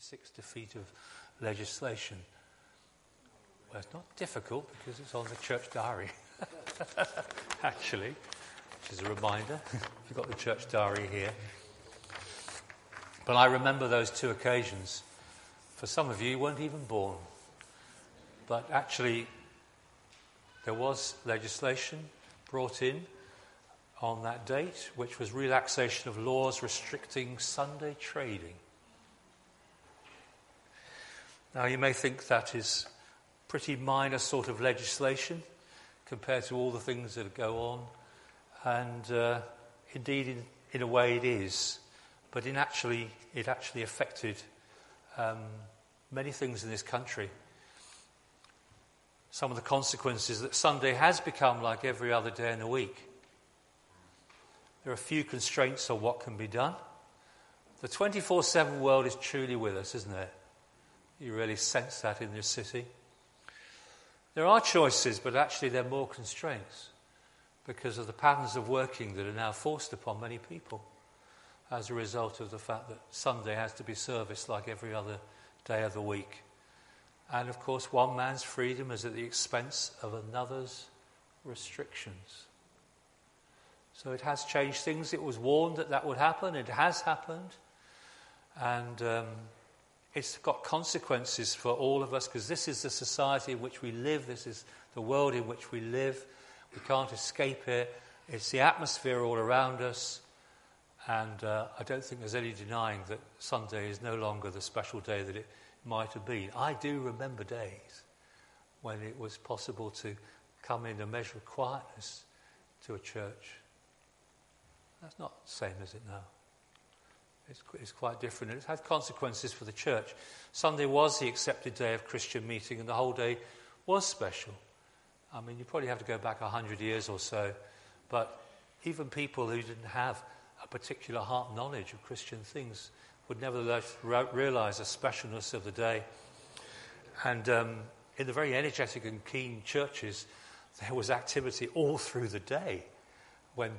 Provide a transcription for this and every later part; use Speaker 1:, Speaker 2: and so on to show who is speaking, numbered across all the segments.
Speaker 1: 26 defeat of legislation. Well, it's not difficult because it's on the church diary, actually, which is a reminder. You've got the church diary here. But I remember those two occasions. For some of you, you weren't even born. But actually, there was legislation brought in on that date, which was relaxation of laws restricting Sunday trading. Now, you may think that is pretty minor sort of legislation compared to all the things that go on, and uh, indeed, in, in, a way, it is. But in actually, it actually affected um, many things in this country. Some of the consequences that Sunday has become like every other day in the week. There are few constraints on what can be done. The 24 7 world is truly with us, isn't it? You really sense that in this city. There are choices, but actually there are more constraints because of the patterns of working that are now forced upon many people as a result of the fact that Sunday has to be serviced like every other day of the week. And of course, one man's freedom is at the expense of another's restrictions. So it has changed things. It was warned that that would happen. It has happened. And um, it's got consequences for all of us because this is the society in which we live. This is the world in which we live. We can't escape it. It's the atmosphere all around us. And uh, I don't think there's any denying that Sunday is no longer the special day that it might have been. I do remember days when it was possible to come in a measure of quietness to a church. That's not the same, is it now? It's, quite different. It's had consequences for the church. Sunday was the accepted day of Christian meeting, and the whole day was special. I mean, you probably have to go back 100 years or so, but even people who didn't have a particular heart knowledge of Christian things would nevertheless realize the specialness of the day. And um, in the very energetic and keen churches, there was activity all through the day when,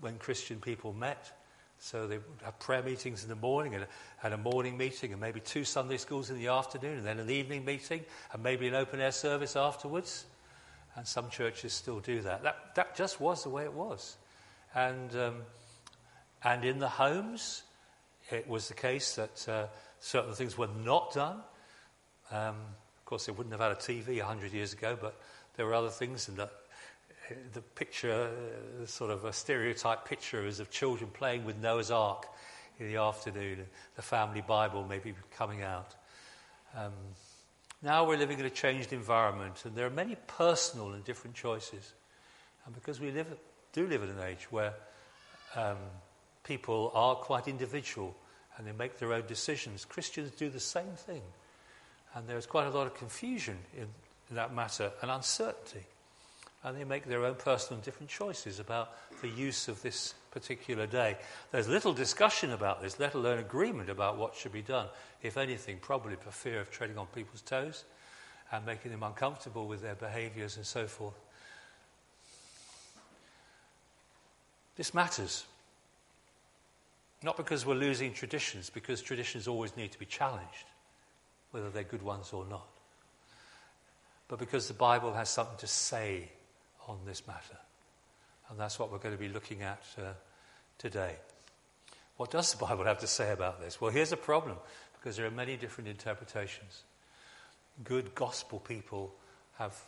Speaker 1: when Christian people met. So they would have prayer meetings in the morning and and a morning meeting, and maybe two Sunday schools in the afternoon, and then an evening meeting, and maybe an open air service afterwards. And some churches still do that. That, that just was the way it was. And, um, and in the homes, it was the case that uh, certain things were not done. Um, of course, they wouldn't have had a TV 100 years ago, but there were other things, and the, the picture, uh, sort of a stereotype picture, is of children playing with Noah's Ark in the afternoon, the family Bible maybe coming out. Um, now we're living in a changed environment, and there are many personal and different choices. And because we live, do live in an age where um, people are quite individual and they make their own decisions. Christians do the same thing. And there's quite a lot of confusion in, in that matter and uncertainty. And they make their own personal and different choices about the use of this particular day. There's little discussion about this, let alone agreement about what should be done. If anything, probably for fear of treading on people's toes and making them uncomfortable with their behaviors and so forth. This matters. Not because we're losing traditions, because traditions always need to be challenged, whether they're good ones or not. But because the Bible has something to say on this matter. And that's what we're going to be looking at uh, today. What does the Bible have to say about this? Well, here's a problem because there are many different interpretations. Good gospel people have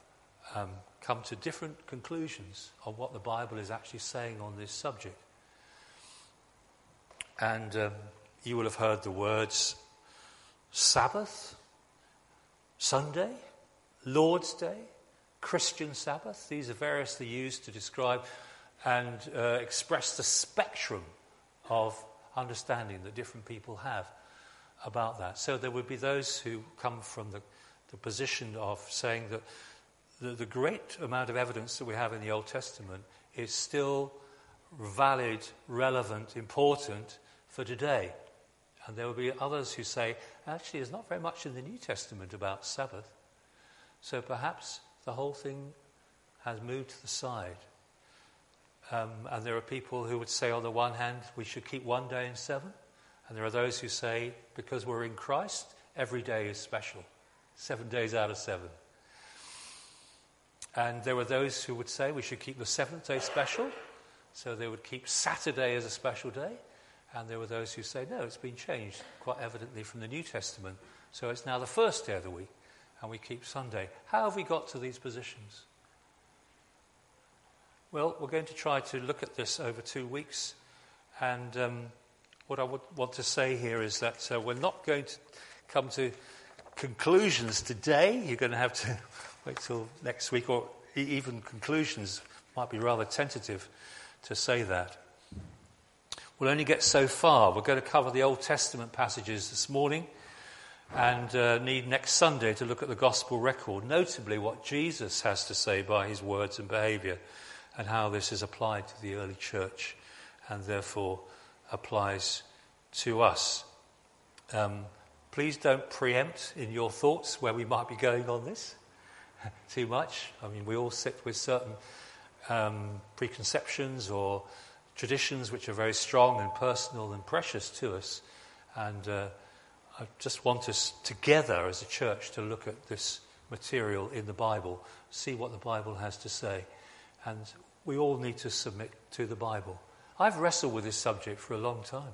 Speaker 1: um, come to different conclusions on what the Bible is actually saying on this subject. And um, you will have heard the words Sabbath, Sunday, Lord's Day, Christian Sabbath. These are variously used to describe and uh, express the spectrum of understanding that different people have about that. So there would be those who come from the, the position of saying that the, the great amount of evidence that we have in the Old Testament is still valid, relevant, important for today. And there will be others who say, actually, there's not very much in the New Testament about Sabbath. So perhaps the whole thing has moved to the side. Um, and there are people who would say, on the one hand, we should keep one day in seven, And there are those who say, because we're in Christ, every day is special. Seven days out of seven. And there were those who would say we should keep the seventh day special, so they would keep Saturday as a special day. And there were those who say, no, it's been changed quite evidently from the New Testament. So it's now the first day of the week, and we keep Sunday. How have we got to these positions? Well, we're going to try to look at this over two weeks. And um, what I would want to say here is that uh, we're not going to come to conclusions today. You're going to have to wait till next week, or even conclusions might be rather tentative to say that. We'll only get so far. We're going to cover the Old Testament passages this morning and uh, need next Sunday to look at the gospel record, notably what Jesus has to say by his words and behavior and how this is applied to the early church and therefore applies to us. Um, please don't preempt in your thoughts where we might be going on this too much. I mean, we all sit with certain um, preconceptions or traditions which are very strong and personal and precious to us. And uh, I just want us together as a church to look at this material in the Bible, see what the Bible has to say. And we all need to submit to the Bible. I've wrestled with this subject for a long time.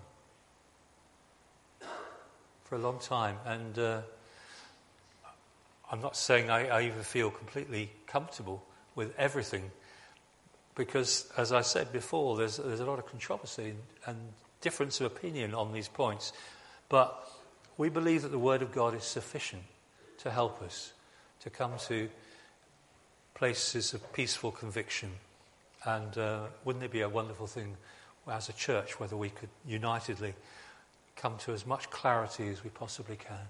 Speaker 1: For a long time. And uh, I'm not saying I, I even feel completely comfortable with everything because, as I said before, there's, there's a lot of controversy and difference of opinion on these points. But we believe that the Word of God is sufficient to help us to come to places of peaceful conviction. And uh, wouldn't it be a wonderful thing as a church whether we could unitedly come to as much clarity as we possibly can?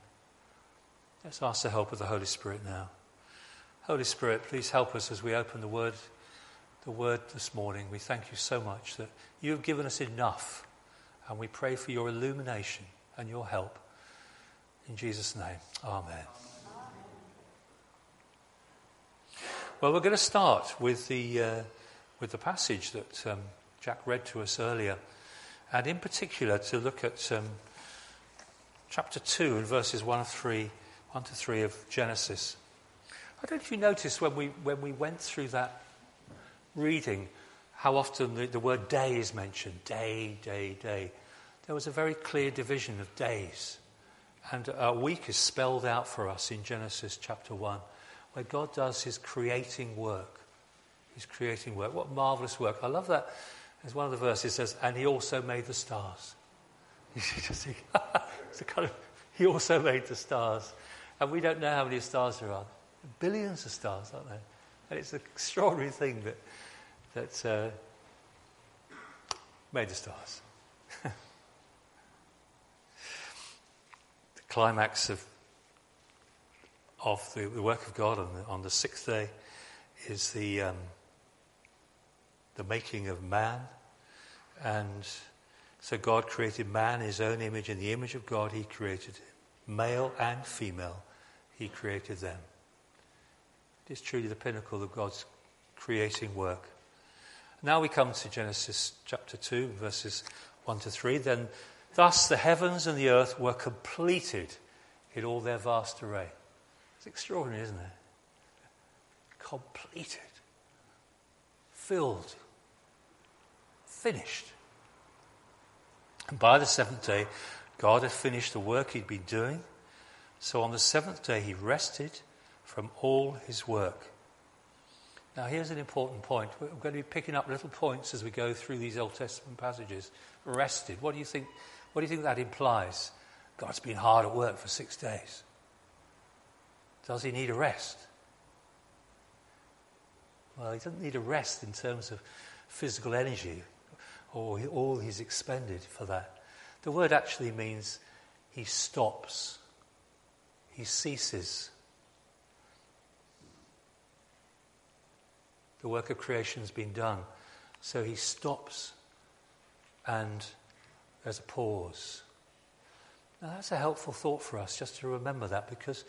Speaker 1: Let's ask the help of the Holy Spirit now. Holy Spirit, please help us as we open the Word the word this morning. We thank you so much that you have given us enough, and we pray for your illumination and your help. In Jesus' name, Amen. Well, we're going to start with the, uh, with the passage that um, Jack read to us earlier, and in particular to look at um, chapter 2 and verses 1 to 3, 1 to 3 of Genesis. I don't know if you noticed when we, when we went through that reading how often the, the word day is mentioned day, day, day. There was a very clear division of days. And a week is spelled out for us in Genesis chapter 1, where God does his creating work. His creating work. What marvelous work. I love that. As one of the verses says, and he also made the stars. You just think, it's a kind of, he also made the stars. And we don't know how many stars there are. Billions of stars, aren't there? And it's an extraordinary thing that that uh, made the stars. the climax of, of the, the, work of God on the, on the sixth day is the, um, the making of man. And so God created man in his own image. In the image of God, he created him. Male and female, he created them. It is truly the pinnacle of God's creating work. Now we come to Genesis chapter 2, verses 1 to 3. Then, thus the heavens and the earth were completed in all their vast array. It's extraordinary, isn't it? Completed, filled, finished. And by the seventh day, God had finished the work he'd been doing. So on the seventh day, he rested from all his work. Now, here's an important point. We're going to be picking up little points as we go through these Old Testament passages. Rested. What do you think? What do you think that implies? God's been hard at work for six days. Does he need a rest? Well, he doesn't need a rest in terms of physical energy or all he's expended for that. The word actually means he stops, he ceases. The work of creation has been done. So he stops and there's a pause. Now, that's a helpful thought for us just to remember that because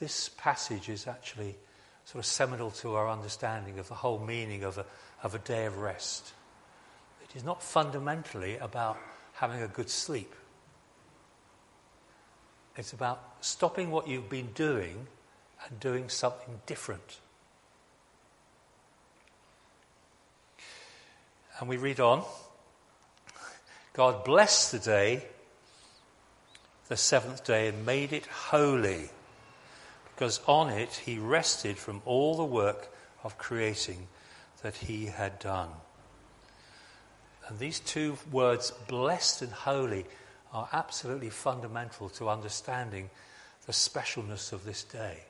Speaker 1: this passage is actually sort of seminal to our understanding of the whole meaning of a, of a day of rest. It is not fundamentally about having a good sleep. It's about stopping what you've been doing and doing something different. And we read on God blessed the day, the seventh day, and made it holy, because on it he rested from all the work of creating that he had done. And these two words, blessed and holy, are absolutely fundamental to understanding the specialness of this day.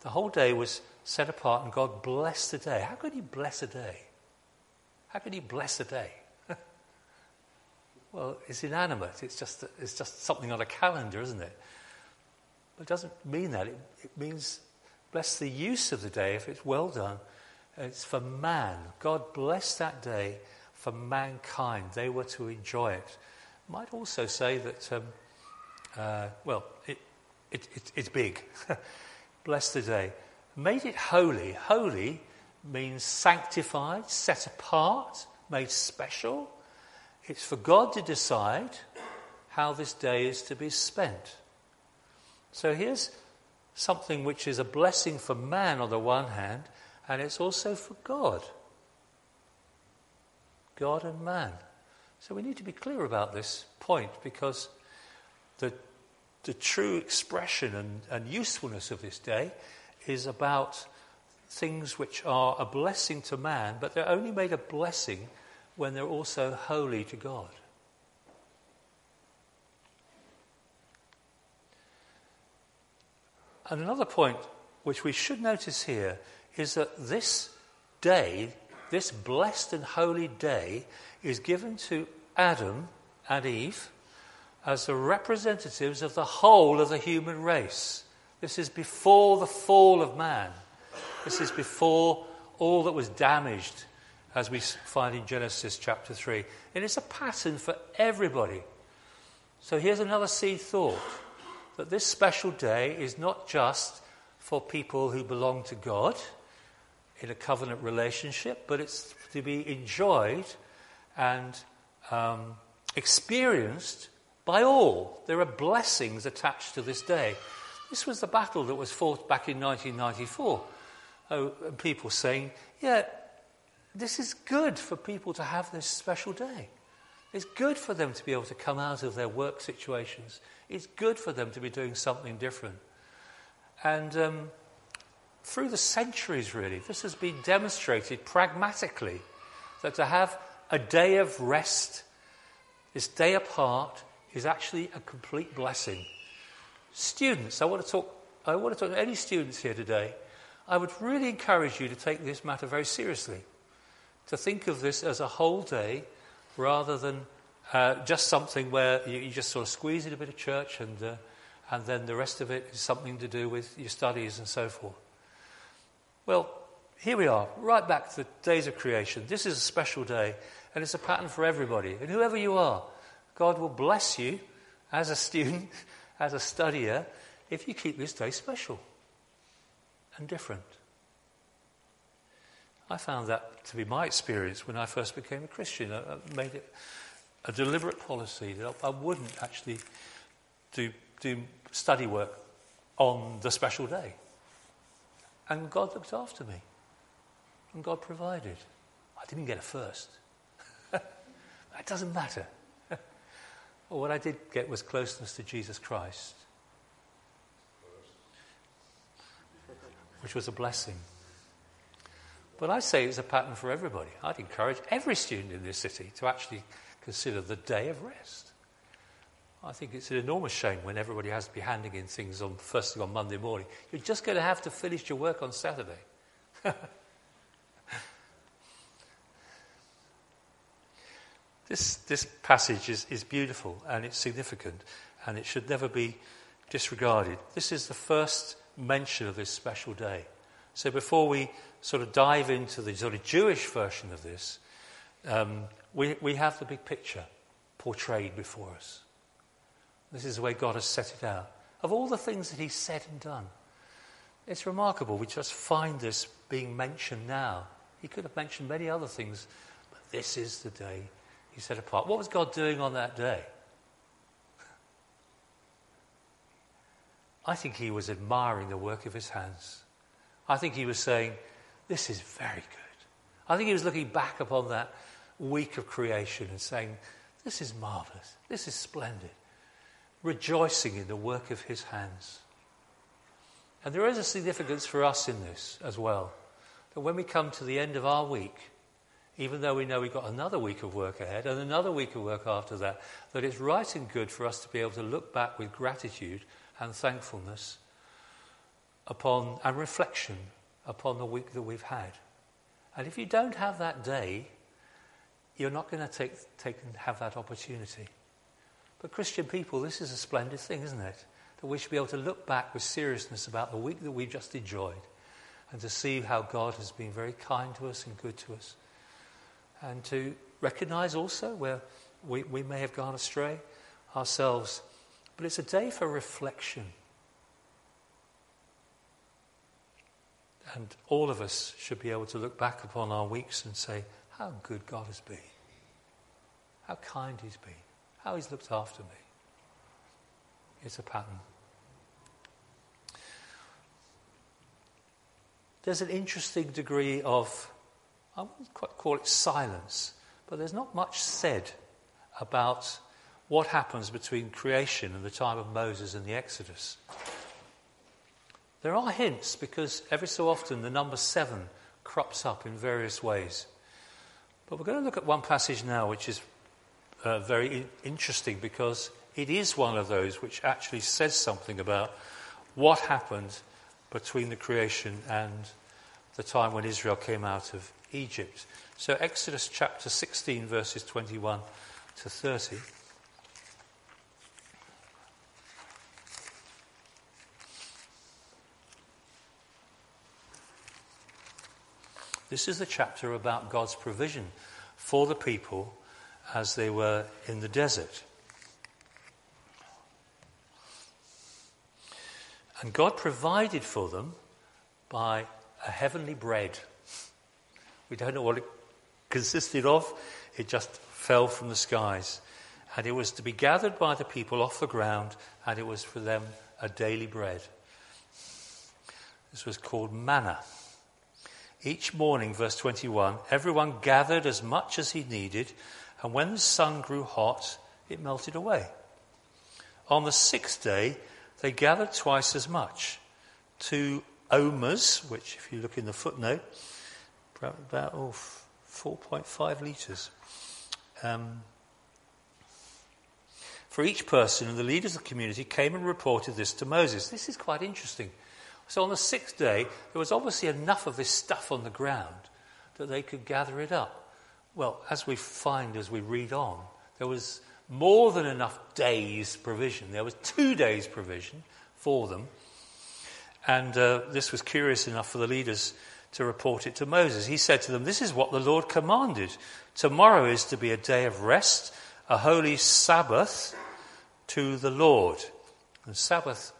Speaker 1: The whole day was set apart, and God blessed the day. How could He bless a day? How could He bless a day? Well, it's inanimate. It's just, it's just something on a calendar, isn't it? But it doesn't mean that. It, it means bless the use of the day if it's well done. It's for man. God blessed that day for mankind. They were to enjoy it. Might also say that, um, uh, well, it, it, it, it's big. Bless the day. Made it holy. Holy means sanctified, set apart, made special. It's for God to decide how this day is to be spent. So here's something which is a blessing for man on the one hand, and it's also for God. God and man. So we need to be clear about this point because the, the true expression and, and usefulness of this day is about things which are a blessing to man, but they're only made a blessing when they're also holy to God. And another point which we should notice here is that this day, this blessed and holy day, is given to Adam and Eve as the representatives of the whole of the human race. This is before the fall of man. This is before all that was damaged, as we find in Genesis chapter 3. And it's a pattern for everybody. So here's another seed thought that this special day is not just for people who belong to God in a covenant relationship, but it's to be enjoyed and um, experienced by all. There are blessings attached to this day. This was the battle that was fought back in 1994. Oh, people saying, yeah, this is good for people to have this special day. It's good for them to be able to come out of their work situations. It's good for them to be doing something different. And um, through the centuries, really, this has been demonstrated pragmatically that to have a day of rest, this day apart, is actually a complete blessing. Students, I want to talk, I want to talk to any students here today. I would really encourage you to take this matter very seriously, to think of this as a whole day rather than uh, just something where you, you, just sort of squeeze in a bit of church and, uh, and then the rest of it is something to do with your studies and so forth. Well, here we are, right back to the days of creation. This is a special day, and it's a pattern for everybody. And whoever you are, God will bless you as a student, as a studier, if you keep this day special and different. I found that to be my experience when I first became a Christian. I made it a deliberate policy that I wouldn't actually do, do study work on the special day. And God looked after me. And God provided. I didn't get a first. that doesn't matter. what I did get was closeness to Jesus Christ, which was a blessing. But I say it's a pattern for everybody. I'd encourage every student in this city to actually consider the day of rest. I think it's an enormous shame when everybody has to be handing in things on first thing on Monday morning. You're just going to have to finish your work on Saturday. This, this passage is, is beautiful and it's significant and it should never be disregarded. This is the first mention of this special day. So before we sort of dive into the sort of Jewish version of this, um, we, we have the big picture portrayed before us. This is the way God has set it out. Of all the things that He's said and done, it's remarkable. We just find this being mentioned now. He could have mentioned many other things, but this is the day he set apart. What was God doing on that day? I think he was admiring the work of his hands. I think he was saying, This is very good. I think he was looking back upon that week of creation and saying, This is marvelous. This is splendid. Rejoicing in the work of his hands. And there is a significance for us in this as well. That when we come to the end of our week, even though we know we've got another week of work ahead and another week of work after that, that it's right and good for us to be able to look back with gratitude and thankfulness upon and reflection upon the week that we've had. And if you don't have that day, you're not going to take, take and have that opportunity. But Christian people, this is a splendid thing, isn't it? That we should be able to look back with seriousness about the week that we've just enjoyed and to see how God has been very kind to us and good to us. And to recognize also where we, we may have gone astray ourselves. But it's a day for reflection. And all of us should be able to look back upon our weeks and say, how good God has been, how kind He's been, how He's looked after me. It's a pattern. There's an interesting degree of, I wouldn't quite call it silence, but there's not much said about what happens between creation and the time of Moses and the Exodus. There are hints because every so often the number seven crops up in various ways. But we're going to look at one passage now which is uh, very interesting because it is one of those which actually says something about what happened between the creation and the time when Israel came out of Egypt. So, Exodus chapter 16, verses 21 to 30. This is the chapter about God's provision for the people as they were in the desert. And God provided for them by a heavenly bread. We don't know what it consisted of, it just fell from the skies. And it was to be gathered by the people off the ground, and it was for them a daily bread. This was called manna. Each morning, verse 21, everyone gathered as much as he needed, and when the sun grew hot, it melted away. On the sixth day, they gathered twice as much, two omers, which, if you look in the footnote, about oh, 4.5 litres. Um, for each person, and the leaders of the community came and reported this to Moses. This is quite interesting. So on the sixth day, there was obviously enough of this stuff on the ground that they could gather it up. Well, as we find as we read on, there was more than enough days' provision. There was two days' provision for them. And uh, this was curious enough for the leaders to report it to Moses. He said to them, This is what the Lord commanded. Tomorrow is to be a day of rest, a holy Sabbath to the Lord. And Sabbath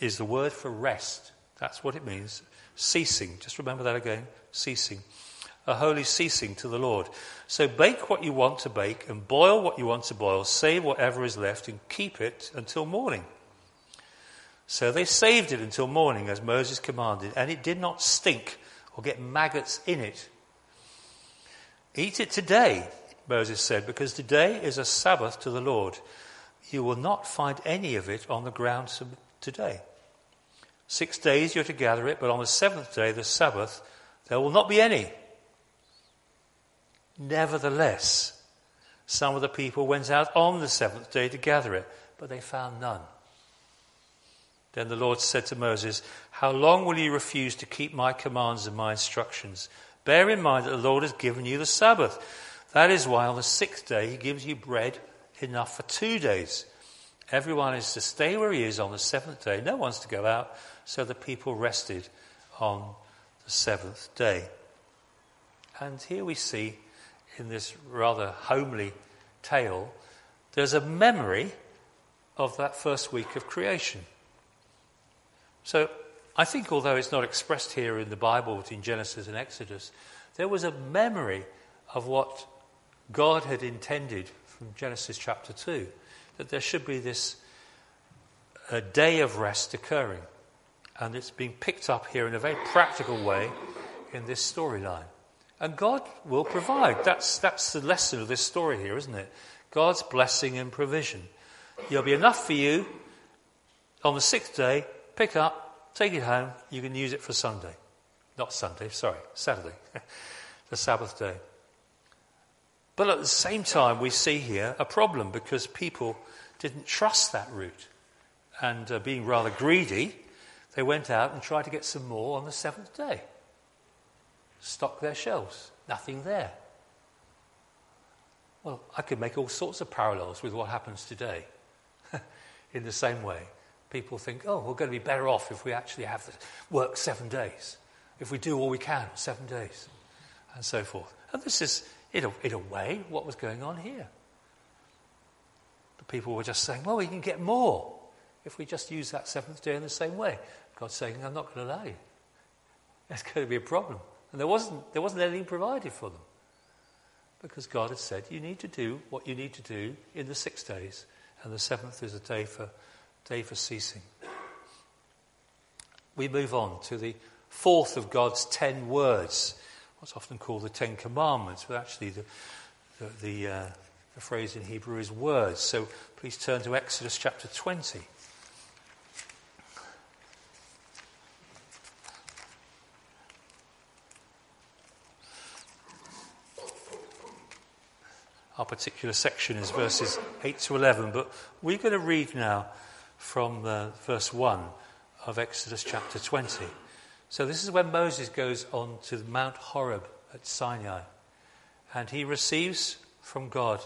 Speaker 1: is the word for rest. That's what it means. Ceasing. Just remember that again. Ceasing a holy ceasing to the Lord. So bake what you want to bake and boil what you want to boil, save whatever is left and keep it until morning. So they saved it until morning as Moses commanded, and it did not stink or get maggots in it. Eat it today, Moses said, because today is a Sabbath to the Lord. You will not find any of it on the ground today. Six days you're to gather it, but on the seventh day, the Sabbath, there will not be any. Nevertheless, some of the people went out on the seventh day to gather it, but they found none. Then the Lord said to Moses, How long will you refuse to keep my commands and my instructions? Bear in mind that the Lord has given you the Sabbath. That is why on the sixth day he gives you bread enough for two days. Everyone is to stay where he is on the seventh day. No one's to go out. So the people rested on the seventh day. And here we see in this rather homely tale, there's a memory of that first week of creation. So I think, although it's not expressed here in the Bible between Genesis and Exodus, there was a memory of what God had intended from Genesis chapter 2, that there should be this a day of rest occurring. And it's being picked up here in a very practical way in this storyline. And God will provide. That's, that's the lesson of this story here, isn't it? God's blessing and provision. There'll be enough for you on the sixth day, pick up, take it home, you can use it for Sunday. Not Sunday, sorry, Saturday, the Sabbath day. But at the same time, we see here a problem because people didn't trust that route. And uh, being rather greedy, they went out and tried to get some more on the seventh day. Stock their shelves. Nothing there. Well, I could make all sorts of parallels with what happens today. In the same way, people think, oh, we're going to be better off if we actually have to work seven days, if we do all we can seven days, and so forth. And this is, in a, in a way, what was going on here. The people were just saying, well, we can get more if we just use that seventh day in the same way. God's saying, I'm not going to allow you. There's going to be a problem. And there wasn't, there wasn't anything provided for them. Because God had said, you need to do what you need to do in the six days. And the seventh is a day for, day for ceasing. We move on to the fourth of God's ten words, what's often called the Ten Commandments, but actually the, the, the, uh, the phrase in Hebrew is words. So please turn to Exodus chapter 20. Our particular section is verses 8 to 11, but we're going to read now from uh, verse 1 of Exodus chapter 20. So, this is when Moses goes on to Mount Horeb at Sinai, and he receives from God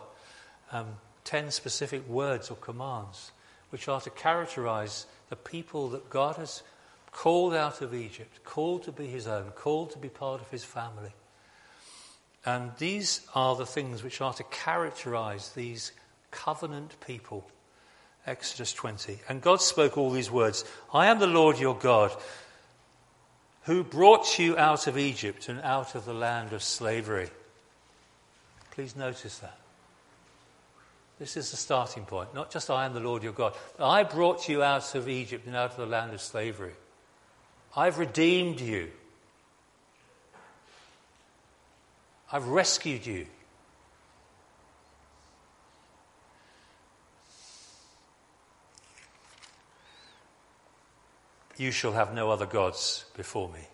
Speaker 1: um, 10 specific words or commands which are to characterize the people that God has called out of Egypt, called to be his own, called to be part of his family. And these are the things which are to characterize these covenant people. Exodus 20. And God spoke all these words I am the Lord your God, who brought you out of Egypt and out of the land of slavery. Please notice that. This is the starting point. Not just I am the Lord your God. I brought you out of Egypt and out of the land of slavery. I've redeemed you. I've rescued you. You shall have no other gods before me.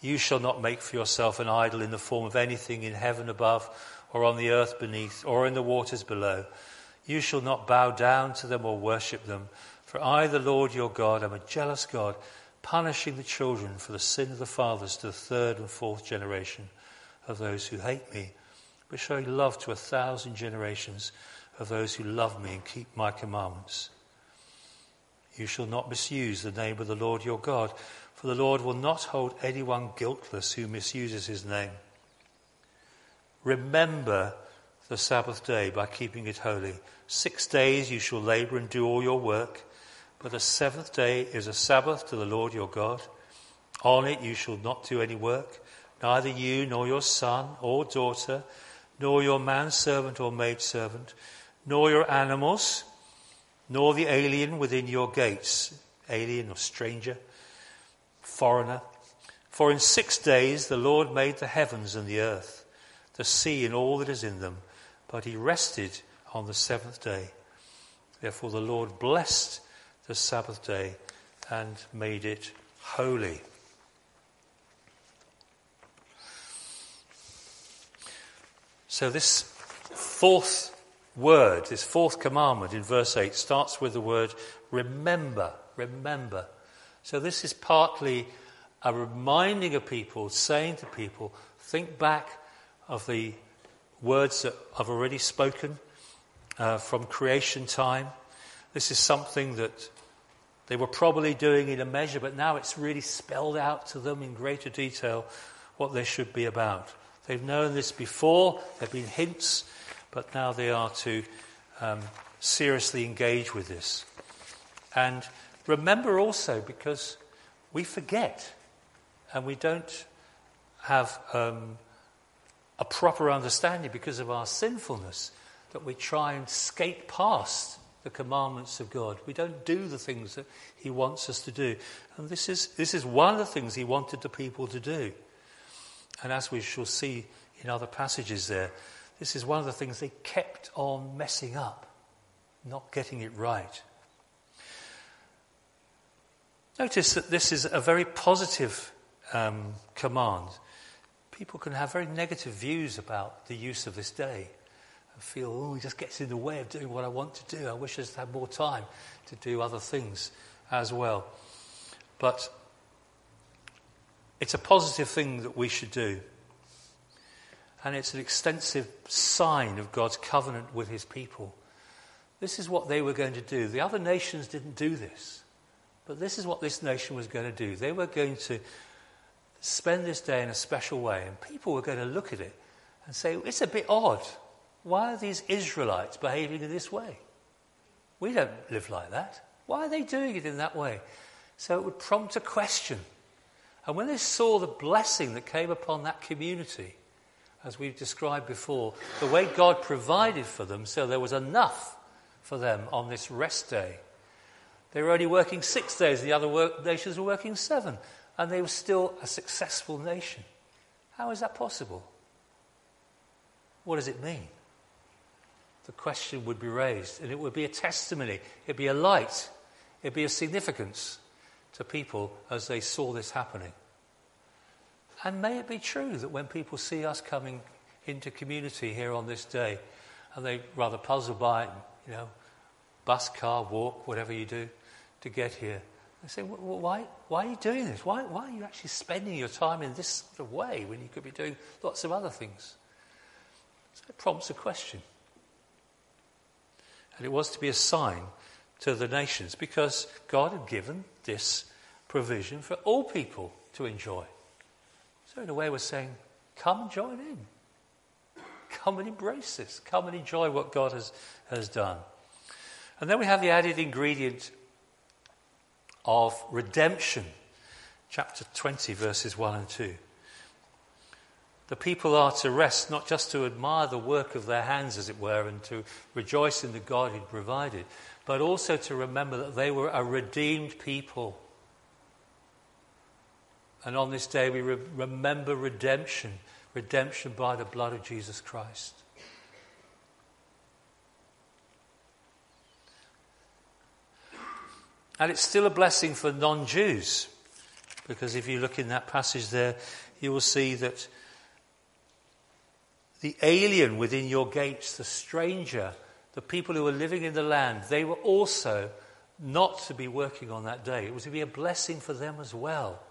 Speaker 1: You shall not make for yourself an idol in the form of anything in heaven above, or on the earth beneath, or in the waters below. You shall not bow down to them or worship them. For I, the Lord your God, am a jealous God, punishing the children for the sin of the fathers to the third and fourth generation of those who hate me, but showing love to a thousand generations of those who love me and keep my commandments. You shall not misuse the name of the Lord your God, for the Lord will not hold anyone guiltless who misuses his name. Remember the Sabbath day by keeping it holy. Six days you shall labor and do all your work, but the seventh day is a Sabbath to the Lord your God. On it you shall not do any work neither you nor your son or daughter, nor your manservant or maidservant, nor your animals, nor the alien within your gates, alien or stranger, foreigner. For in six days the Lord made the heavens and the earth, the sea and all that is in them, but he rested on the seventh day. Therefore the Lord blessed the Sabbath day and made it holy. So, this fourth word, this fourth commandment in verse 8, starts with the word remember. Remember. So, this is partly a reminding of people, saying to people, think back of the words that I've already spoken uh, from creation time. This is something that they were probably doing in a measure, but now it's really spelled out to them in greater detail what they should be about. They've known this before, there have been hints, but now they are to um, seriously engage with this. And remember also, because we forget and we don't have um, a proper understanding because of our sinfulness, that we try and skate past the commandments of God. We don't do the things that He wants us to do. And this is, this is one of the things He wanted the people to do. And as we shall see in other passages there, this is one of the things they kept on messing up, not getting it right. Notice that this is a very positive um, command. People can have very negative views about the use of this day and feel, oh, it just gets in the way of doing what I want to do. I wish I just had more time to do other things as well. But it's a positive thing that we should do. And it's an extensive sign of God's covenant with his people. This is what they were going to do. The other nations didn't do this. But this is what this nation was going to do. They were going to spend this day in a special way, and people were going to look at it and say, It's a bit odd. Why are these Israelites behaving in this way? We don't live like that. Why are they doing it in that way? So it would prompt a question. And when they saw the blessing that came upon that community, as we've described before, the way God provided for them so there was enough for them on this rest day, they were only working six days, the other work, nations were working seven, and they were still a successful nation. How is that possible? What does it mean? The question would be raised, and it would be a testimony, it'd be a light, it'd be a significance to people as they saw this happening. And may it be true that when people see us coming into community here on this day, and they rather puzzle by it, you know, bus, car, walk, whatever you do, to get here. They say, well, why, why are you doing this? Why, why are you actually spending your time in this sort of way when you could be doing lots of other things? So it prompts a question. And it was to be a sign to the nations because God had given this provision for all people to enjoy. So, in a way, we're saying, come and join in. Come and embrace this. Come and enjoy what God has, has done. And then we have the added ingredient of redemption. Chapter 20, verses 1 and 2. The people are to rest, not just to admire the work of their hands, as it were, and to rejoice in the God who'd provided, but also to remember that they were a redeemed people. And on this day, we re- remember redemption redemption by the blood of Jesus Christ. And it's still a blessing for non Jews, because if you look in that passage there, you will see that the alien within your gates, the stranger, the people who were living in the land, they were also not to be working on that day. It was to be a blessing for them as well,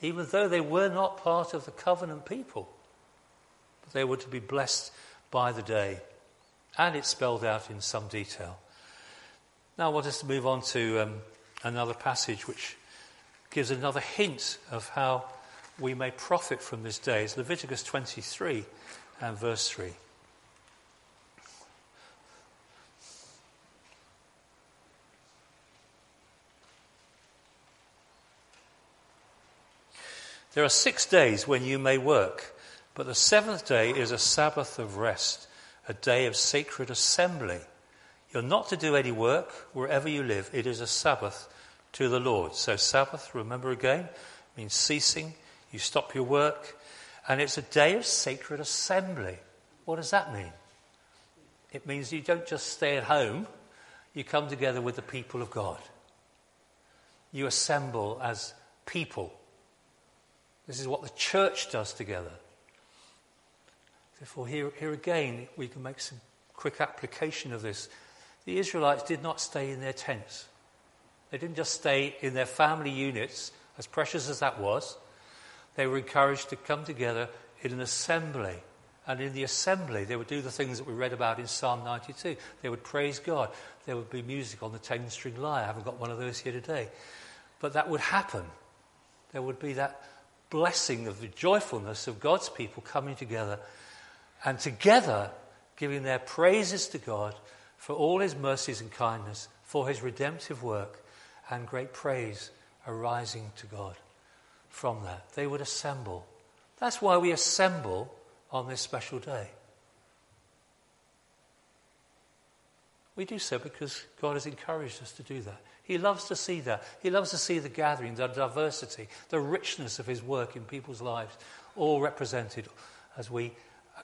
Speaker 1: even though they were not part of the covenant people. But they were to be blessed by the day. And it's spelled out in some detail. Now I want us to move on to um, another passage which gives another hint of how we may profit from this day. It's Leviticus 23 and verse 3. There are six days when you may work, but the seventh day is a Sabbath of rest, a day of sacred assembly. You're not to do any work wherever you live. It is a Sabbath to the Lord. So, Sabbath, remember again, means ceasing. You stop your work. And it's a day of sacred assembly. What does that mean? It means you don't just stay at home, you come together with the people of God. You assemble as people. This is what the church does together. Therefore, here, here again, we can make some quick application of this. The Israelites did not stay in their tents. They didn't just stay in their family units, as precious as that was. They were encouraged to come together in an assembly. And in the assembly, they would do the things that we read about in Psalm 92. They would praise God. There would be music on the 10 string lyre. I haven't got one of those here today. But that would happen. There would be that blessing of the joyfulness of God's people coming together and together giving their praises to God for all his mercies and kindness, for his redemptive work, and great praise arising to God from that. They would assemble. That's why we assemble on this special day. We do so because God has encouraged us to do that. He loves to see that. He loves to see the gathering, the diversity, the richness of His work in people's lives, all represented as we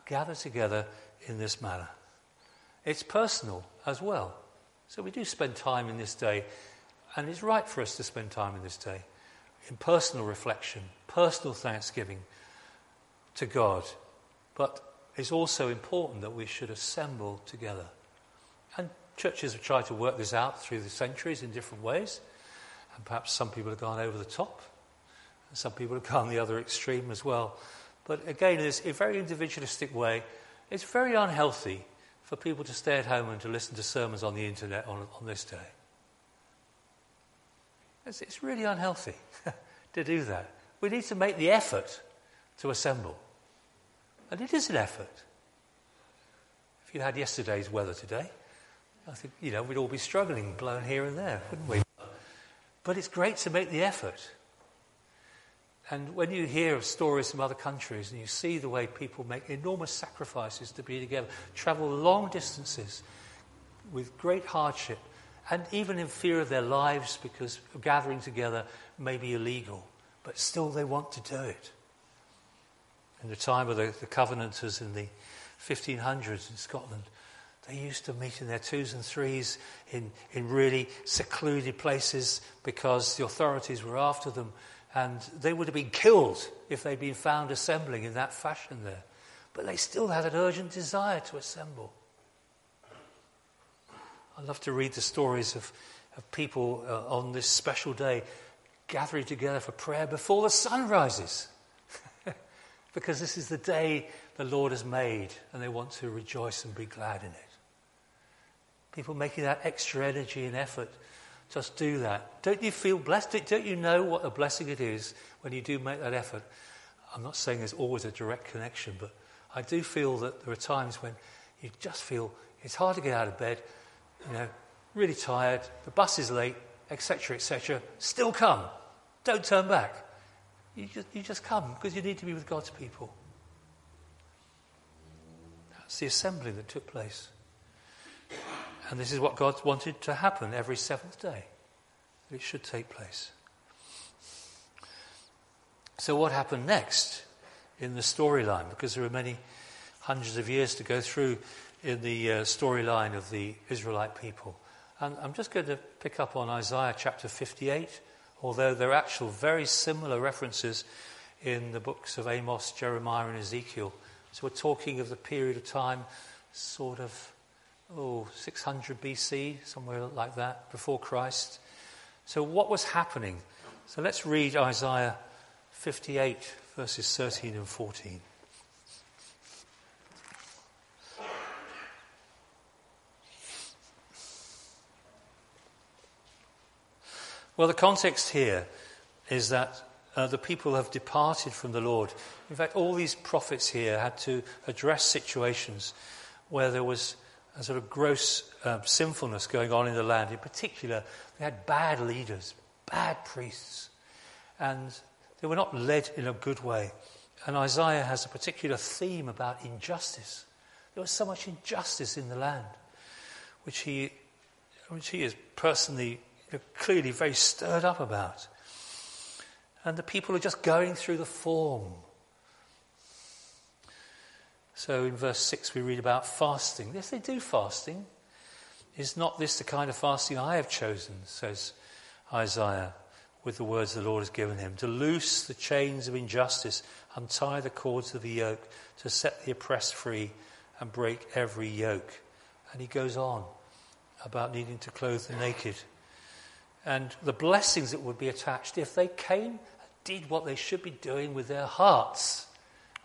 Speaker 1: gather together in this manner. It's personal as well. So we do spend time in this day, and it's right for us to spend time in this day in personal reflection, personal thanksgiving to God. But it's also important that we should assemble together. Churches have tried to work this out through the centuries in different ways. And perhaps some people have gone over the top, and some people have gone the other extreme as well. But again, in a very individualistic way, it's very unhealthy for people to stay at home and to listen to sermons on the internet on, on this day. It's, it's really unhealthy to do that. We need to make the effort to assemble. And it is an effort. If you had yesterday's weather today, I think, you know, we'd all be struggling, blown here and there, wouldn't we? But it's great to make the effort. And when you hear of stories from other countries and you see the way people make enormous sacrifices to be together, travel long distances with great hardship, and even in fear of their lives because gathering together may be illegal, but still they want to do it. In the time of the, the Covenanters in the 1500s in Scotland, they used to meet in their twos and threes in, in really secluded places because the authorities were after them and they would have been killed if they'd been found assembling in that fashion there. But they still had an urgent desire to assemble. I love to read the stories of, of people uh, on this special day gathering together for prayer before the sun rises. because this is the day the Lord has made, and they want to rejoice and be glad in it. People making that extra energy and effort just do that. Don't you feel blessed? Don't you know what a blessing it is when you do make that effort? I'm not saying there's always a direct connection, but I do feel that there are times when you just feel it's hard to get out of bed, you know, really tired, the bus is late, etc., etc. Still come. Don't turn back. You just, you just come because you need to be with God's people. That's the assembly that took place. And this is what God wanted to happen every seventh day. It should take place. So, what happened next in the storyline? Because there are many hundreds of years to go through in the uh, storyline of the Israelite people. And I'm just going to pick up on Isaiah chapter 58, although there are actual very similar references in the books of Amos, Jeremiah, and Ezekiel. So, we're talking of the period of time sort of oh, 600 BC, somewhere like that, before Christ. So, what was happening? So, let's read Isaiah 58, verses 13 and 14. Well, the context here is that uh, the people have departed from the Lord. In fact, all these prophets here had to address situations where there was a sort of gross um, sinfulness going on in the land. In particular, they had bad leaders, bad priests, and they were not led in a good way. And Isaiah has a particular theme about injustice. There was so much injustice in the land, which he, which he is personally clearly very stirred up about. And the people are just going through the form so in verse 6, we read about fasting. Yes, they do fasting. Is not this the kind of fasting I have chosen, says Isaiah, with the words the Lord has given him, to loose the chains of injustice, untie the cords of the yoke, to set the oppressed free, and break every yoke. And he goes on about needing to clothe the naked. And the blessings that would be attached if they came and did what they should be doing with their hearts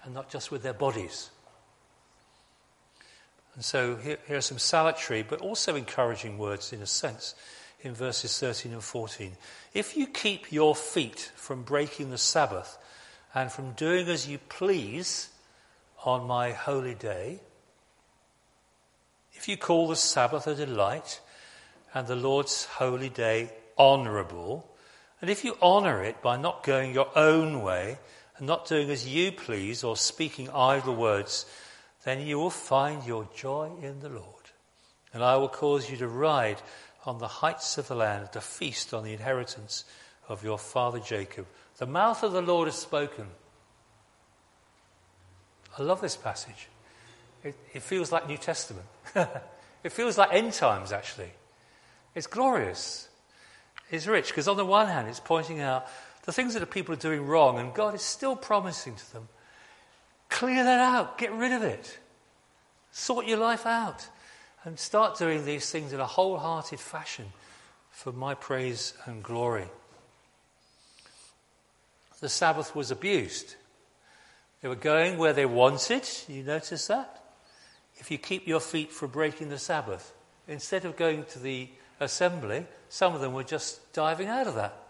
Speaker 1: and not just with their bodies. And so here, here, are some salutary but also encouraging words in a sense in verses 13 and 14. If you keep your feet from breaking the Sabbath and from doing as you please on my holy day, if you call the Sabbath a delight and the Lord's holy day honourable, and if you honour it by not going your own way and not doing as you please or speaking idle words, then you will find your joy in the Lord, and I will cause you to ride on the heights of the land, to feast on the inheritance of your father Jacob. The mouth of the Lord has spoken. I love this passage. It, it feels like New Testament. it feels like end times, actually. It's glorious. It's rich because, on the one hand, it's pointing out the things that the people are doing wrong, and God is still promising to them clear that out, get rid of it, sort your life out, and start doing these things in a wholehearted fashion for my praise and glory. The Sabbath was abused. They were going where they wanted. You notice that? If you keep your feet from breaking the Sabbath, instead of going to the assembly, some of them were just diving out of that.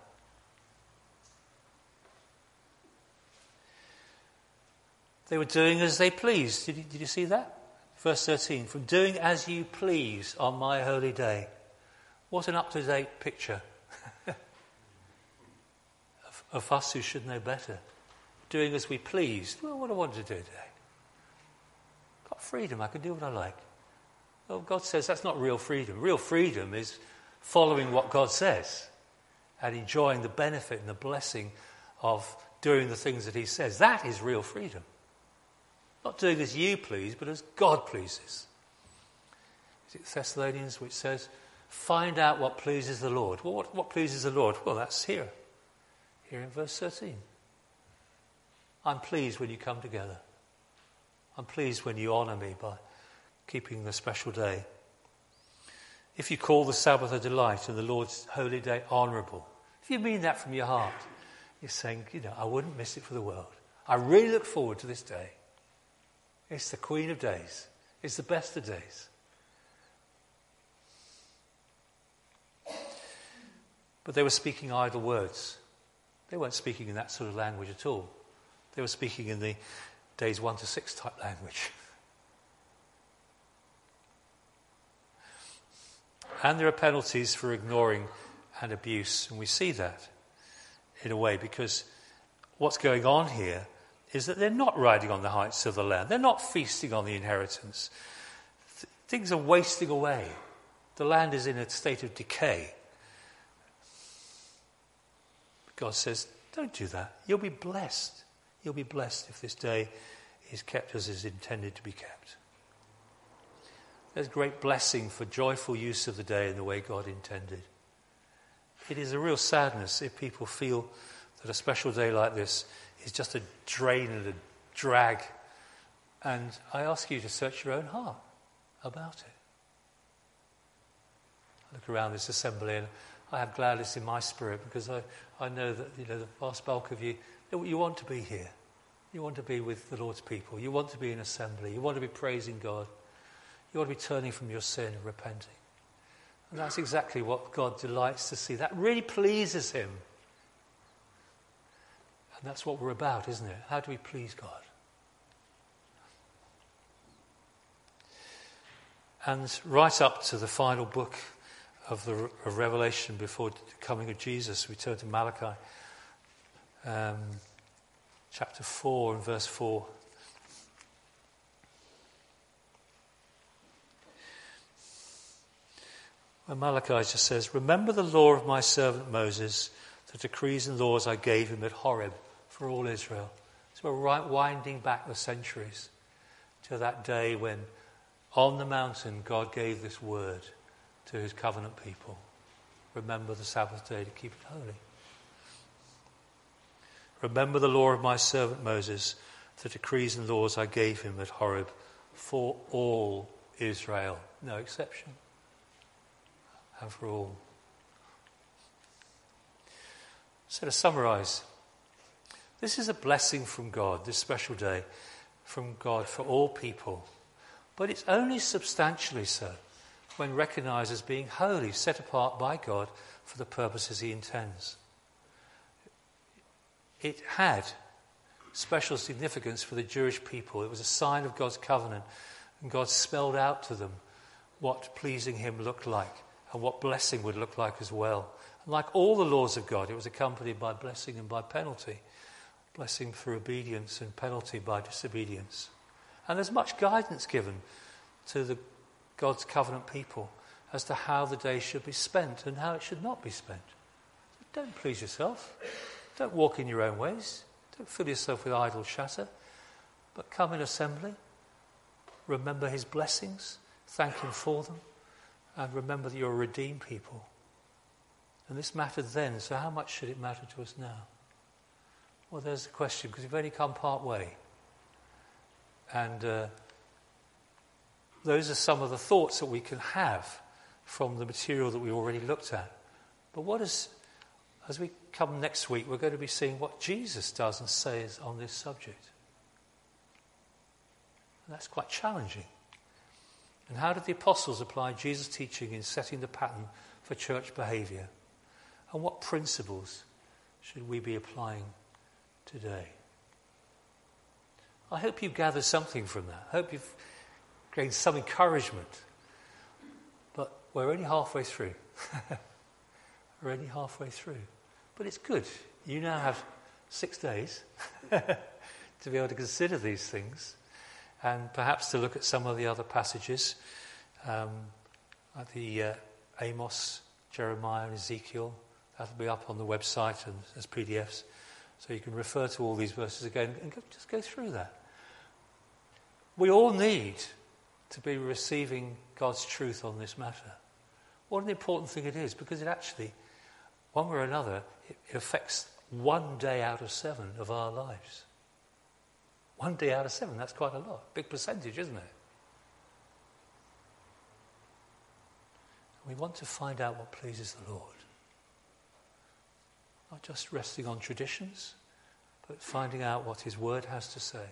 Speaker 1: They were doing as they pleased. Did you, did you see that? Verse 13 From doing as you please on my holy day. What an up to date picture of, of us who should know better. Doing as we pleased. Well, what I want to do today. Got freedom, I can do what I like. Well, God says that's not real freedom. Real freedom is following what God says and enjoying the benefit and the blessing of doing the things that He says. That is real freedom. Not doing as you please, but as God pleases. Is it Thessalonians which says, find out what pleases the Lord? Well, what, what pleases the Lord? Well, that's here. Here in verse 13. I'm pleased when you come together. I'm pleased when you honour me by keeping the special day. If you call the Sabbath a delight and the Lord's holy day honourable, if you mean that from your heart, you're saying, you know, I wouldn't miss it for the world. I really look forward to this day. It's the Queen of Days, it's the best of days. But they were speaking idle words. They weren't speaking in that sort of language at all. They were speaking in the days 1 to 6 type language. And there are penalties for ignoring and abuse, and we see that in a way because what's going on here is that they're not riding on the heights of the land. They're not feasting on the inheritance. Th- things are wasting away. The land is in a state of decay. God says, don't do that. You'll be blessed. You'll be blessed if this day is kept as is intended to be kept. There's great blessing for joyful use of the day in the way God intended. It is a real sadness if people feel that a special day like this is just a drain and a drag. And I ask you to search your own heart about it. I look around this assembly and I have gladness in my spirit because I, I know that you know, the vast bulk of you, you want to be here. You want to be with the Lord's people. You want to be in assembly. You want to be praising God. You want to be turning from your sin and repenting. And that's exactly what God delights to see. That really pleases Him. And that's what we're about, isn't it? How do we please God? And right up to the final book of, the, of Revelation before the coming of Jesus, we turn to Malachi um, chapter 4 and verse 4. Where Malachi just says, Remember the law of my servant Moses, the decrees and laws I gave him at Horeb for all Israel. So we're winding back the centuries to that day when on the mountain God gave this word to his covenant people. Remember the Sabbath day to keep it holy. Remember the law of my servant Moses, the decrees and laws I gave him at Horeb for all Israel, no exception, and for all. So to summarize, this is a blessing from God, this special day from God for all people. But it's only substantially so when recognized as being holy, set apart by God for the purposes He intends. It had special significance for the Jewish people. It was a sign of God's covenant, and God spelled out to them what pleasing Him looked like and what blessing would look like as well. And like all the laws of God, it was accompanied by blessing and by penalty blessing through obedience and penalty by disobedience. And there's much guidance given to the God's covenant people as to how the day should be spent and how it should not be spent. Don't please yourself. Don't walk in your own ways. Don't fill yourself with idle chatter. But come in assembly, remember his blessings, thank him for them, and remember that you're a redeemed people. And this mattered then, so how much should it matter to us now? Well, there's the question, because we've only come part way. And uh, those are some of the thoughts that we can have from the material that we already looked at. But what is, as we come next week, we're going to be seeing what Jesus does and says on this subject. And that's quite challenging. And how did the apostles apply Jesus' teaching in setting the pattern for church behaviour? And what principles should we be applying today? I hope you've gathered something from that. I hope you've gained some encouragement. But we're only halfway through. we're only halfway through. But it's good. You now have six days to be able to consider these things and perhaps to look at some of the other passages, um, like the uh, Amos, Jeremiah, and Ezekiel. That'll be up on the website and as PDFs. So you can refer to all these verses again and go, just go through that. We all need to be receiving God's truth on this matter. What an important thing it is because it actually, one way or another, it, it affects one day out of seven of our lives. One day out of seven, that's quite a lot. Big percentage, isn't it? We want to find out what pleases the Lord. Not just resting on traditions, but finding out what His Word has to say.